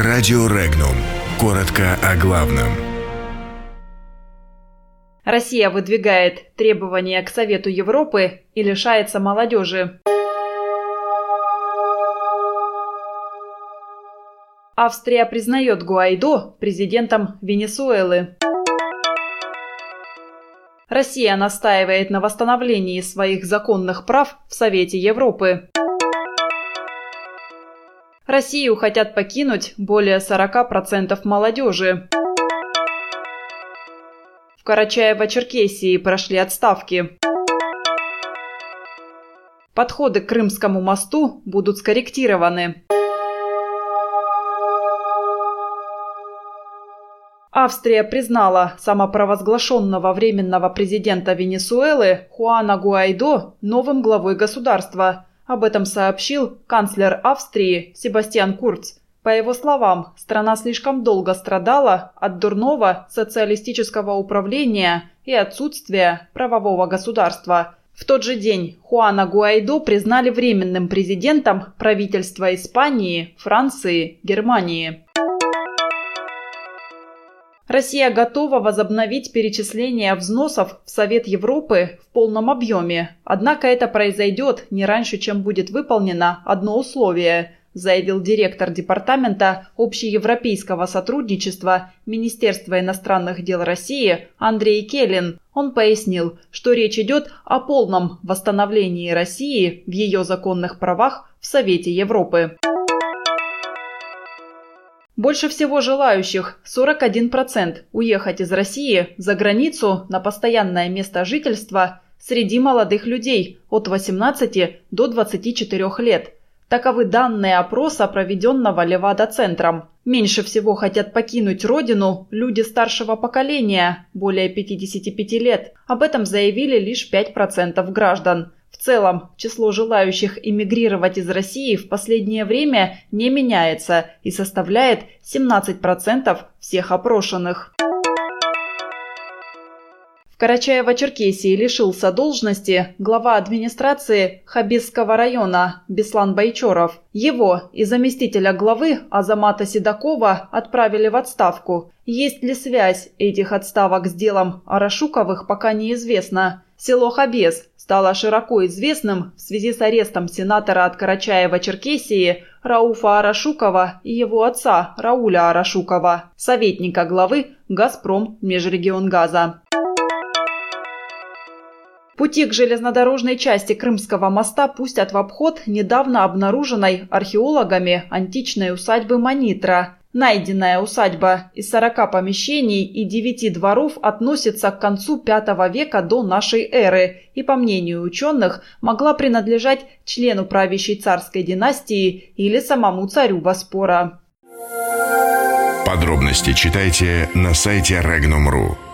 Радио Регнум. Коротко о главном. Россия выдвигает требования к Совету Европы и лишается молодежи. Австрия признает Гуайдо президентом Венесуэлы. Россия настаивает на восстановлении своих законных прав в Совете Европы. Россию хотят покинуть более 40% молодежи. В Карачаево-Черкесии прошли отставки. Подходы к Крымскому мосту будут скорректированы. Австрия признала самопровозглашенного временного президента Венесуэлы Хуана Гуайдо новым главой государства – об этом сообщил канцлер Австрии Себастьян Курц. По его словам, страна слишком долго страдала от дурного социалистического управления и отсутствия правового государства. В тот же день Хуана Гуайдо признали временным президентом правительства Испании, Франции, Германии. Россия готова возобновить перечисление взносов в Совет Европы в полном объеме. Однако это произойдет не раньше, чем будет выполнено одно условие – заявил директор Департамента общеевропейского сотрудничества Министерства иностранных дел России Андрей Келлин. Он пояснил, что речь идет о полном восстановлении России в ее законных правах в Совете Европы. Больше всего желающих, 41%, уехать из России за границу на постоянное место жительства среди молодых людей от 18 до 24 лет. Таковы данные опроса, проведенного Левада-центром. Меньше всего хотят покинуть родину люди старшего поколения, более 55 лет. Об этом заявили лишь 5% граждан. В целом, число желающих эмигрировать из России в последнее время не меняется и составляет 17% всех опрошенных. В Карачаево-Черкесии лишился должности глава администрации Хабисского района Беслан Байчоров. Его и заместителя главы Азамата Седокова отправили в отставку. Есть ли связь этих отставок с делом Арашуковых, пока неизвестно. Село Хабес стало широко известным в связи с арестом сенатора от Карачаева-Черкесии Рауфа Арашукова и его отца Рауля Арашукова, советника главы «Газпром» Межрегионгаза. Пути к железнодорожной части Крымского моста пустят в обход недавно обнаруженной археологами античной усадьбы Манитра. Найденная усадьба из 40 помещений и 9 дворов относится к концу V века до нашей эры и, по мнению ученых, могла принадлежать члену правящей царской династии или самому царю Боспора. Подробности читайте на сайте Regnum.ru.